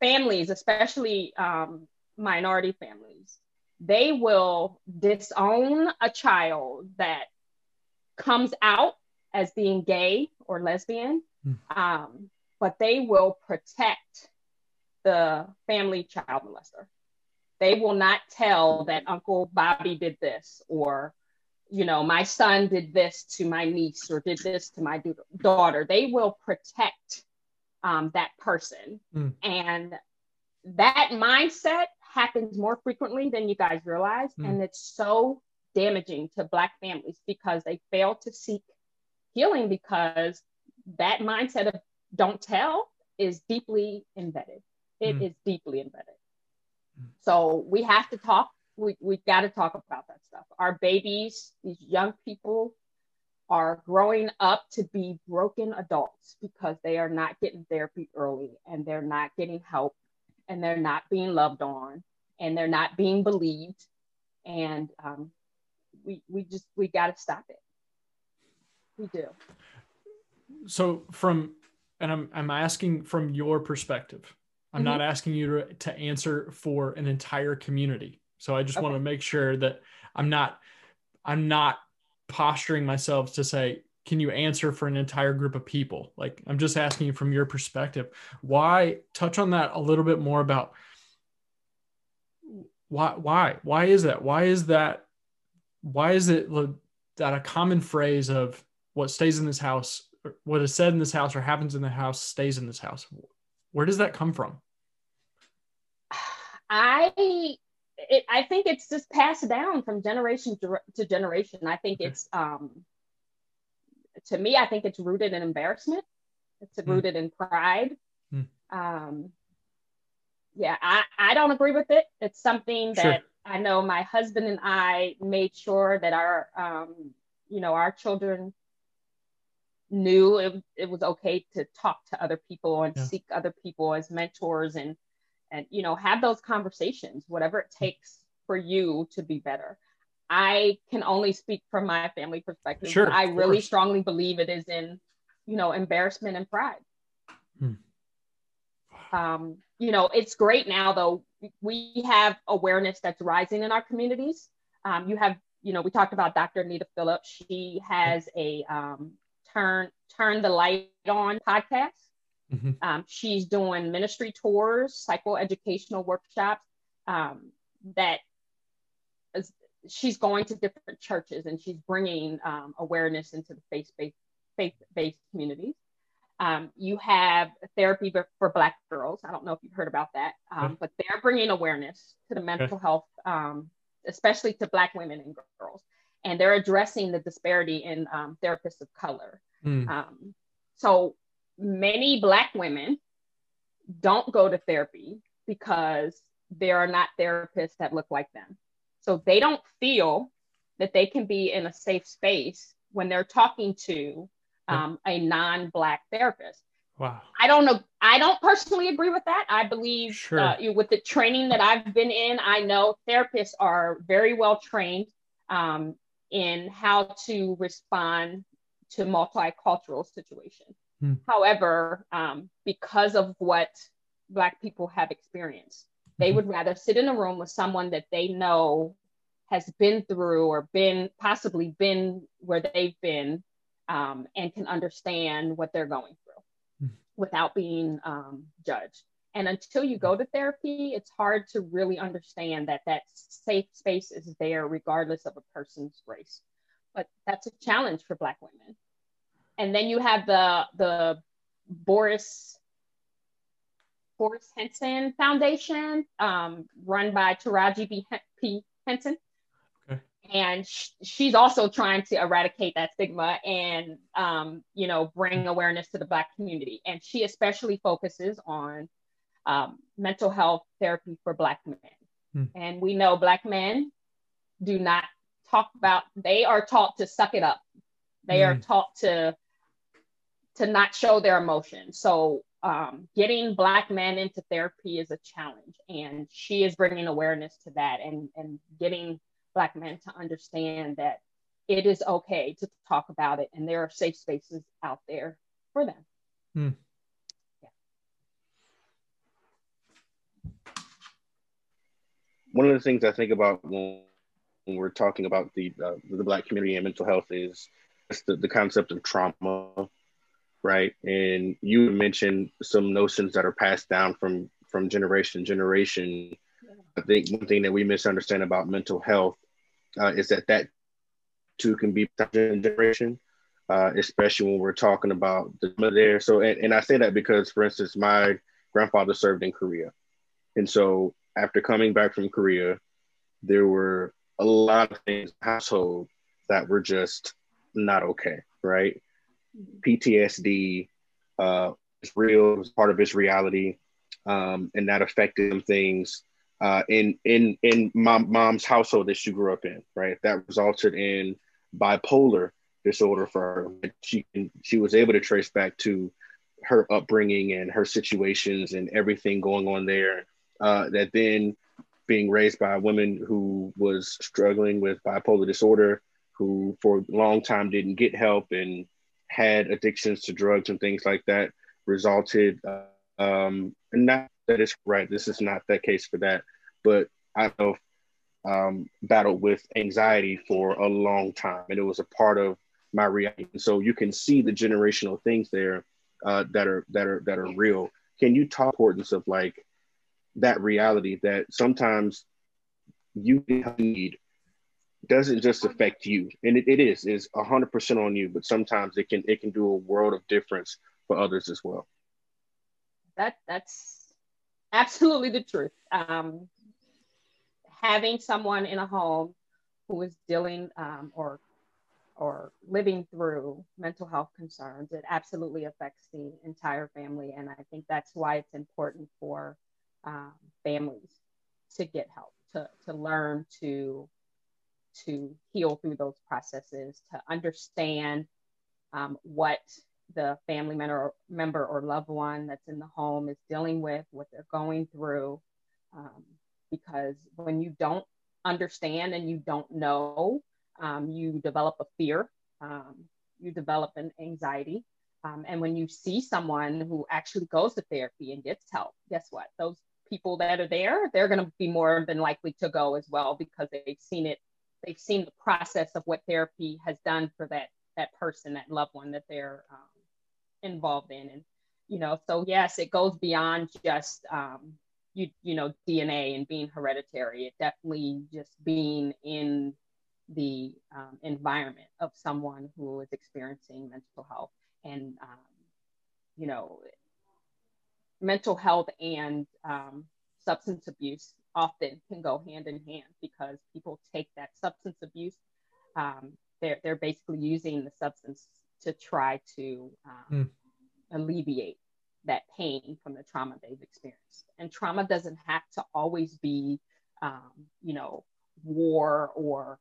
families, especially um, minority families, they will disown a child that comes out as being gay or lesbian, mm. um, but they will protect the family child molester. They will not tell that Uncle Bobby did this or you know, my son did this to my niece or did this to my daughter. They will protect um, that person. Mm. And that mindset happens more frequently than you guys realize. Mm. And it's so damaging to Black families because they fail to seek healing because that mindset of don't tell is deeply embedded. It mm. is deeply embedded. Hmm. So we have to talk. We, we've got to talk about that stuff. Our babies, these young people, are growing up to be broken adults because they are not getting therapy early and they're not getting help and they're not being loved on and they're not being believed. And um, we we just we got to stop it. We do. So from and i'm i'm asking from your perspective. I'm mm-hmm. not asking you to, to answer for an entire community. So i just okay. want to make sure that i'm not i'm not posturing myself to say, can you answer for an entire group of people? Like, I'm just asking you from your perspective. Why touch on that a little bit more about why, why, why is that? Why is that? Why is it that a common phrase of what stays in this house, what is said in this house or happens in the house stays in this house? Where does that come from? I it, I think it's just passed down from generation to, generation. I think it's, um, to me, I think it's rooted in embarrassment. It's mm. rooted in pride. Mm. Um, yeah, I, I don't agree with it. It's something that sure. I know my husband and I made sure that our, um, you know, our children knew it, it was okay to talk to other people and yeah. seek other people as mentors and and you know have those conversations whatever it takes for you to be better i can only speak from my family perspective sure, i really course. strongly believe it is in you know embarrassment and pride hmm. um, you know it's great now though we have awareness that's rising in our communities um, you have you know, we talked about Dr. Anita Phillips. She has a um, turn turn the light on podcast. Mm-hmm. Um, she's doing ministry tours, psychoeducational workshops. Um, that is, she's going to different churches and she's bringing um, awareness into the faith-based faith-based communities. Um, you have therapy for Black girls. I don't know if you've heard about that, um, but they're bringing awareness to the mental okay. health, um, especially to Black women and girls. And they're addressing the disparity in um, therapists of color. Mm. so many Black women don't go to therapy because there are not therapists that look like them. So they don't feel that they can be in a safe space when they're talking to um, a non-black therapist. Wow. I don't know. I don't personally agree with that. I believe sure. uh, with the training that I've been in, I know therapists are very well trained um, in how to respond to multicultural situations. Hmm. However, um, because of what Black people have experienced, they mm-hmm. would rather sit in a room with someone that they know has been through or been possibly been where they've been um, and can understand what they're going through mm. without being um, judged. And until you go to therapy, it's hard to really understand that that safe space is there regardless of a person's race. But that's a challenge for Black women. And then you have the the Boris Boris Henson Foundation, um, run by Taraji B. P. Henson and sh- she's also trying to eradicate that stigma and um, you know bring awareness to the black community and she especially focuses on um, mental health therapy for black men hmm. and we know black men do not talk about they are taught to suck it up they are hmm. taught to to not show their emotions so um, getting black men into therapy is a challenge and she is bringing awareness to that and and getting Black men to understand that it is okay to talk about it and there are safe spaces out there for them. Hmm. Yeah. One of the things I think about when, when we're talking about the uh, the Black community and mental health is the, the concept of trauma, right? And you mentioned some notions that are passed down from from generation to generation I think one thing that we misunderstand about mental health uh, is that that too can be passed generation, uh, especially when we're talking about the there. So, and, and I say that because, for instance, my grandfather served in Korea, and so after coming back from Korea, there were a lot of things household that were just not okay, right? PTSD uh, is real, it was part of his reality, um, and that affected things uh, in in in my mom's household that she grew up in, right? That resulted in bipolar disorder for her. She she was able to trace back to her upbringing and her situations and everything going on there. Uh, that then being raised by a woman who was struggling with bipolar disorder, who for a long time didn't get help and had addictions to drugs and things like that, resulted. Um, and not that is right. This is not that case for that. But I have um, battled with anxiety for a long time, and it was a part of my reality. So you can see the generational things there uh, that are that are that are real. Can you talk importance of like that reality that sometimes you need doesn't just affect you, and it, it is is hundred percent on you, but sometimes it can it can do a world of difference for others as well. That that's absolutely the truth. Um, having someone in a home who is dealing um, or or living through mental health concerns, it absolutely affects the entire family. And I think that's why it's important for um, families to get help, to, to learn to, to heal through those processes, to understand um, what the family member, member or loved one that's in the home is dealing with, what they're going through. Um, because when you don't understand and you don't know, um, you develop a fear, um, you develop an anxiety. Um, and when you see someone who actually goes to therapy and gets help, guess what? Those people that are there, they're going to be more than likely to go as well because they've seen it they've seen the process of what therapy has done for that that person, that loved one that they're um, involved in, and you know, so yes, it goes beyond just um, you you know DNA and being hereditary. It definitely just being in the um, environment of someone who is experiencing mental health and um, you know mental health and um, substance abuse often can go hand in hand because people take that substance abuse um, they're, they're basically using the substance to try to mm. alleviate that pain from the trauma they've experienced and trauma doesn't have to always be um, you know war or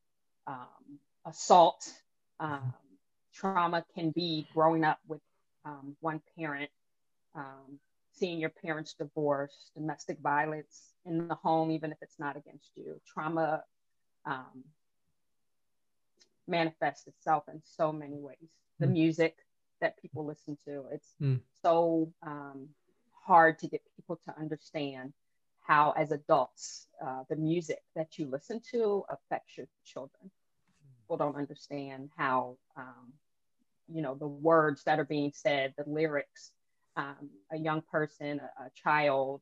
um, assault. Um, trauma can be growing up with um, one parent, um, seeing your parents divorce, domestic violence in the home, even if it's not against you. Trauma um, manifests itself in so many ways. The mm. music that people listen to, it's mm. so um, hard to get people to understand how, as adults, uh, the music that you listen to affects your children people don't understand how, um, you know, the words that are being said, the lyrics. Um, a young person, a, a child,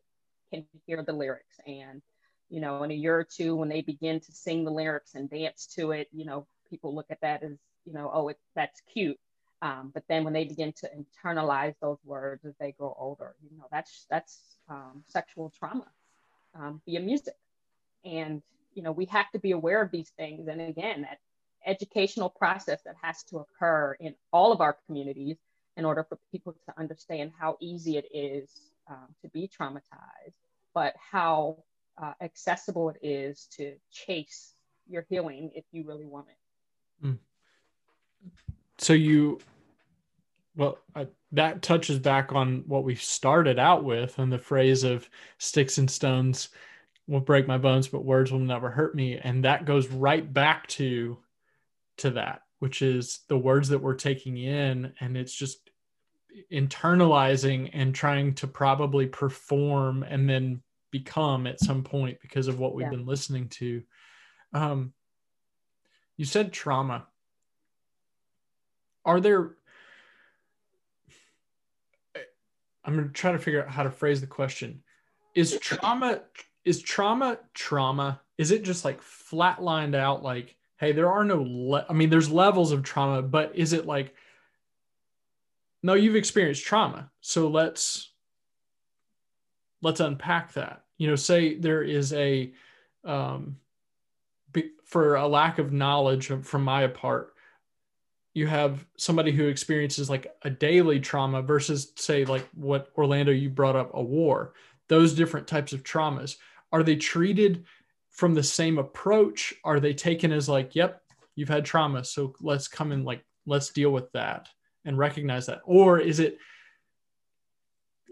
can hear the lyrics, and you know, in a year or two, when they begin to sing the lyrics and dance to it, you know, people look at that as, you know, oh, it, that's cute. Um, but then when they begin to internalize those words as they grow older, you know, that's that's um, sexual trauma um, via music, and you know, we have to be aware of these things. And again, that educational process that has to occur in all of our communities in order for people to understand how easy it is um, to be traumatized, but how uh, accessible it is to chase your healing if you really want it. Mm. So you, well, I, that touches back on what we started out with and the phrase of sticks and stones will break my bones, but words will never hurt me. And that goes right back to to that, which is the words that we're taking in, and it's just internalizing and trying to probably perform and then become at some point because of what we've yeah. been listening to. Um, you said trauma. Are there? I'm going to try to figure out how to phrase the question. Is trauma is trauma trauma? Is it just like flatlined out like hey, there are no, le- I mean, there's levels of trauma, but is it like, no, you've experienced trauma. So let's, let's unpack that. You know, say there is a, um, for a lack of knowledge from my part, you have somebody who experiences like a daily trauma versus say like what Orlando you brought up a war those different types of traumas are they treated from the same approach? Are they taken as like, yep, you've had trauma, so let's come and like let's deal with that and recognize that? Or is it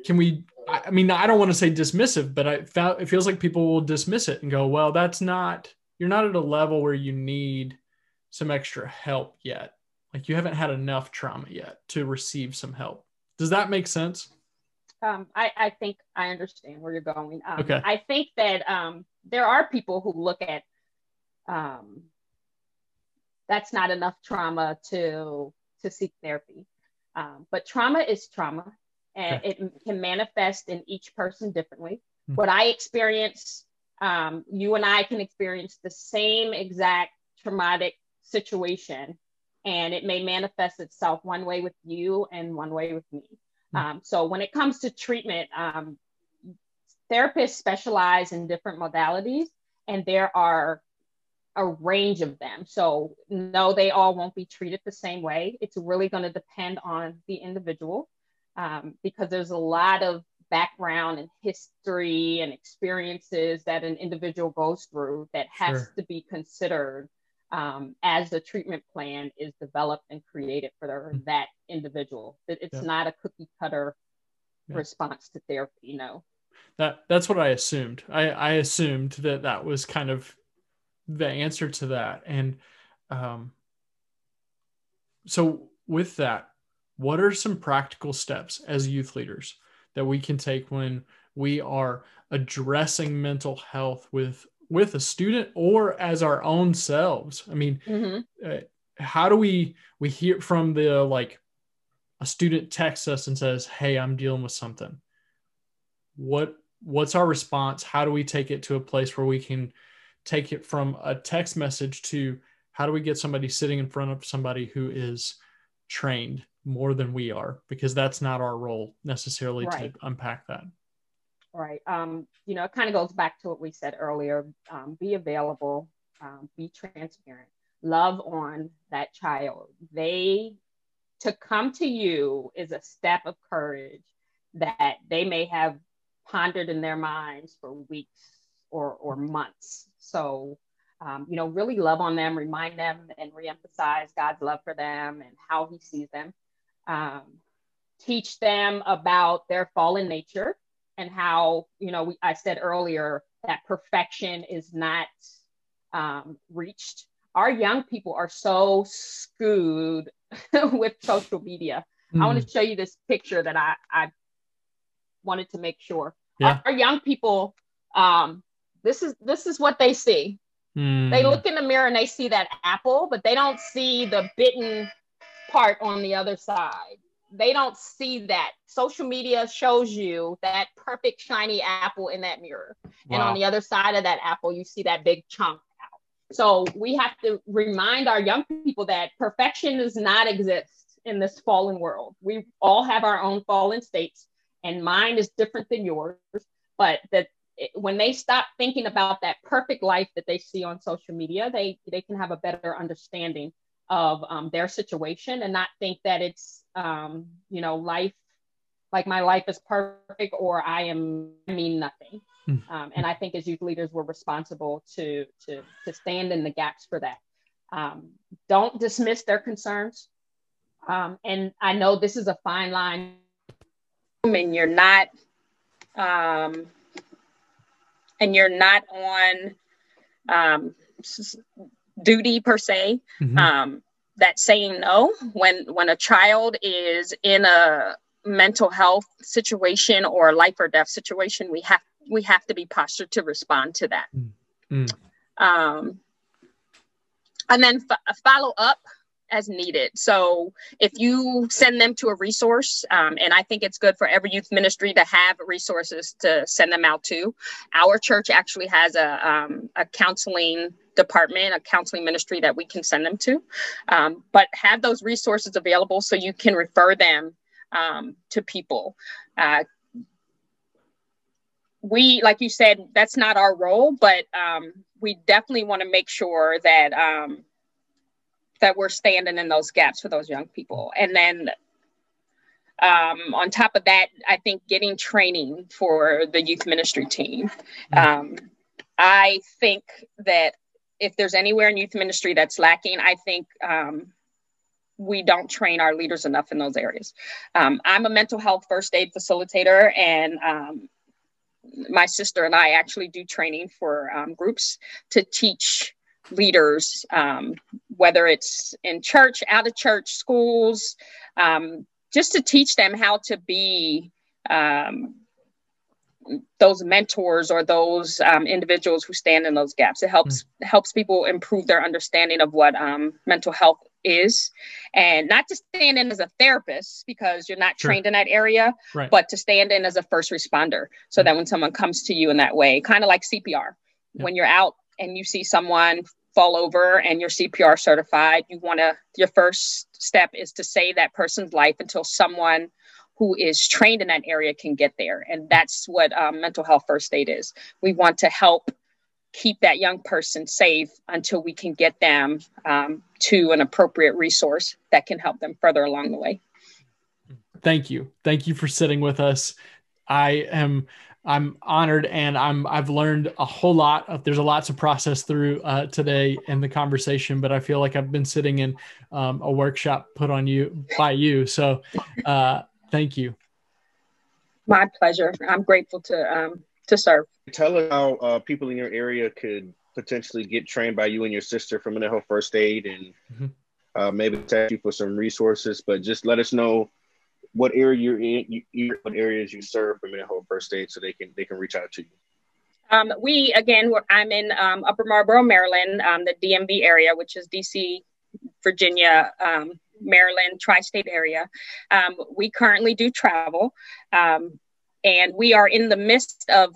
can we I mean, I don't want to say dismissive, but I found it feels like people will dismiss it and go, well, that's not you're not at a level where you need some extra help yet. Like you haven't had enough trauma yet to receive some help. Does that make sense? Um, I, I think I understand where you're going. Um, okay. I think that um, there are people who look at um, that's not enough trauma to to seek therapy. Um, but trauma is trauma, and okay. it can manifest in each person differently. Mm-hmm. What I experience, um, you and I can experience the same exact traumatic situation, and it may manifest itself one way with you and one way with me. Hmm. Um, so when it comes to treatment, um, therapists specialize in different modalities, and there are a range of them. So no, they all won't be treated the same way. It's really going to depend on the individual um, because there's a lot of background and history and experiences that an individual goes through that has sure. to be considered um, as the treatment plan is developed and created for mm-hmm. that individual. It's yeah. not a cookie cutter yeah. response to therapy, you know. That that's what I assumed. I, I assumed that that was kind of the answer to that. And um, so with that, what are some practical steps as youth leaders that we can take when we are addressing mental health with with a student or as our own selves. I mean, mm-hmm. uh, how do we we hear from the like a student texts us and says, "Hey, I'm dealing with something." What what's our response? How do we take it to a place where we can take it from a text message to how do we get somebody sitting in front of somebody who is trained more than we are? Because that's not our role necessarily right. to unpack that. Right. Um, you know it kind of goes back to what we said earlier um, be available um, be transparent love on that child. They to come to you is a step of courage that they may have pondered in their minds for weeks or, or months so um, you know, really love on them, remind them and reemphasize God's love for them and how he sees them. Um, teach them about their fallen nature and how, you know, we, I said earlier that perfection is not um, reached. Our young people are so screwed with social media. Mm. I want to show you this picture that I, I wanted to make sure. Yeah. Our, our young people, um, this is this is what they see Mm. They look in the mirror and they see that apple, but they don't see the bitten part on the other side. They don't see that. Social media shows you that perfect shiny apple in that mirror. Wow. And on the other side of that apple, you see that big chunk out. So we have to remind our young people that perfection does not exist in this fallen world. We all have our own fallen states, and mine is different than yours, but that when they stop thinking about that perfect life that they see on social media, they they can have a better understanding of um, their situation and not think that it's um, you know life like my life is perfect or I am I mean nothing. Hmm. Um, and I think as youth leaders, we're responsible to to to stand in the gaps for that. Um, don't dismiss their concerns. Um, and I know this is a fine line, and you're not um, and you're not on um, duty per se. Mm-hmm. Um, that saying no when when a child is in a mental health situation or life or death situation, we have we have to be postured to respond to that. Mm-hmm. Um, and then f- follow up as needed. So if you send them to a resource, um, and I think it's good for every youth ministry to have resources to send them out to. Our church actually has a, um, a counseling department, a counseling ministry that we can send them to. Um, but have those resources available so you can refer them um, to people. Uh, we, like you said, that's not our role, but um, we definitely want to make sure that um, that we're standing in those gaps for those young people. And then um, on top of that, I think getting training for the youth ministry team. Mm-hmm. Um, I think that if there's anywhere in youth ministry that's lacking, I think um, we don't train our leaders enough in those areas. Um, I'm a mental health first aid facilitator, and um, my sister and I actually do training for um, groups to teach leaders, um, whether it's in church, out of church, schools, um, just to teach them how to be um, those mentors or those um, individuals who stand in those gaps. It helps mm. helps people improve their understanding of what um, mental health is, and not to stand in as a therapist because you're not sure. trained in that area, right. but to stand in as a first responder, so mm. that when someone comes to you in that way, kind of like CPR, when you're out and you see someone fall over and you're CPR certified, you want to, your first step is to save that person's life until someone who is trained in that area can get there. And that's what um, mental health first aid is. We want to help keep that young person safe until we can get them um, to an appropriate resource that can help them further along the way. Thank you. Thank you for sitting with us. I am I'm honored and I'm I've learned a whole lot. Of, there's a lot to process through uh, today in the conversation, but I feel like I've been sitting in um, a workshop put on you by you. So uh, thank you. My pleasure. I'm grateful to um, to serve. Tell us how uh, people in your area could potentially get trained by you and your sister for mental health first aid, and mm-hmm. Uh, maybe thank you for some resources. But just let us know what area you're in, you, what areas you serve for mental health first aid, so they can they can reach out to you. Um, we again, I'm in um, Upper Marlboro, Maryland, um, the DMV area, which is DC, Virginia, um, Maryland, tri-state area. Um, we currently do travel, um, and we are in the midst of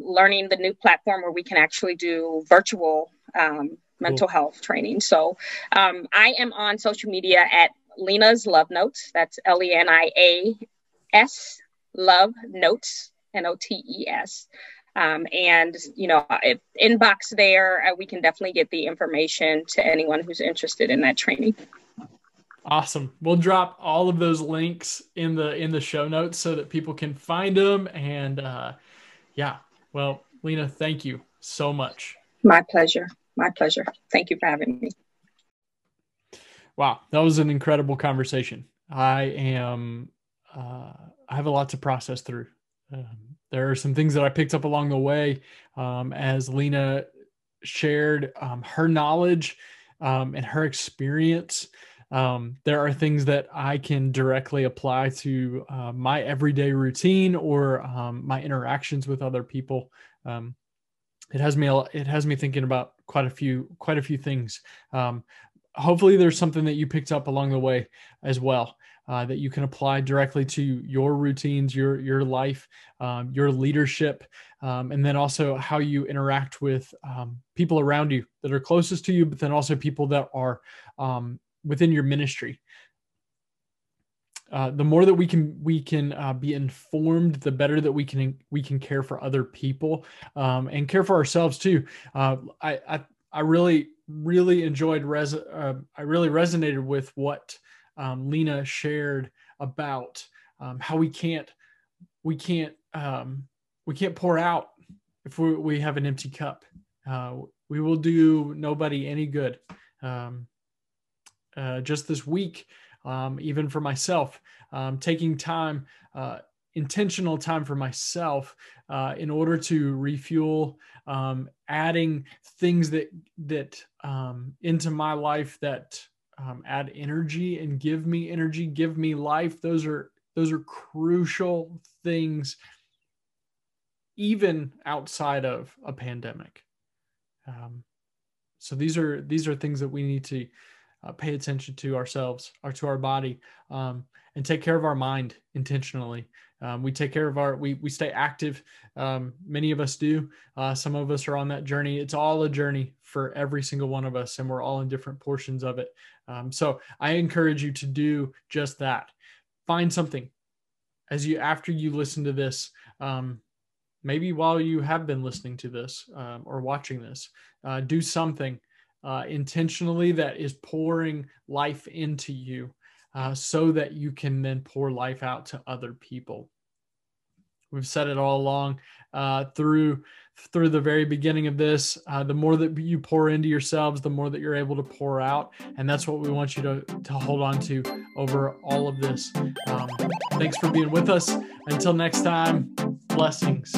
learning the new platform where we can actually do virtual mental cool. health training. So I am on social media at Lenia's Love Notes. That's L E N I A S Love Notes, N O T E S. Um, and you know, inbox there, uh, we can definitely get the information to anyone who's interested in that training. Awesome. We'll drop all of those links in the in the show notes so that people can find them. And uh, yeah, well, Lena, thank you so much. My pleasure. My pleasure. Thank you for having me. Wow, that was an incredible conversation. I am, uh, I have a lot to process through. Um, there are some things that I picked up along the way um, as Lenia shared um, her knowledge um, and her experience. Um, there are things that I can directly apply to uh, my everyday routine or um, my interactions with other people. it has me it has me thinking about quite a few quite a few things hopefully there's something that you picked up along the way as well uh, that you can apply directly to your routines your your life um, your leadership um, and then also how you interact with um, people around you that are closest to you but then also people that are um, within your ministry uh, the more that we can we can uh, be informed, the better that we can we can care for other people um, and care for ourselves too. Uh, I, I I really really enjoyed res- uh, I really resonated with what um, Lenia shared about um, how we can't we can't um, we can't pour out if we, we have an empty cup. Uh, we will do nobody any good. Um, uh, just this week, um, even for myself, um, taking time, uh, intentional time for myself uh, in order to refuel um, adding things that that um, into my life that um, add energy and give me energy, give me life. Those are those are crucial things, even outside of a pandemic. Um, so these are these are things that we need to uh, pay attention to ourselves or to our body um, and take care of our mind intentionally. Um, we take care of our we, we stay active. Um, many of us do. Uh, some of us are on that journey. It's all a journey for every single one of us and we're all in different portions of it. Um, so i encourage you to do just that. Find something as you after you listen to this um, maybe while you have been listening to this um, or watching this uh, do something uh, intentionally that is pouring life into you uh, so that you can then pour life out to other people. We've said it all along uh, through through the very beginning of this. Uh, the more that you pour into yourselves, the more that you're able to pour out, and that's what we want you to to hold on to over all of this. Um, thanks for being with us. Until next time, blessings.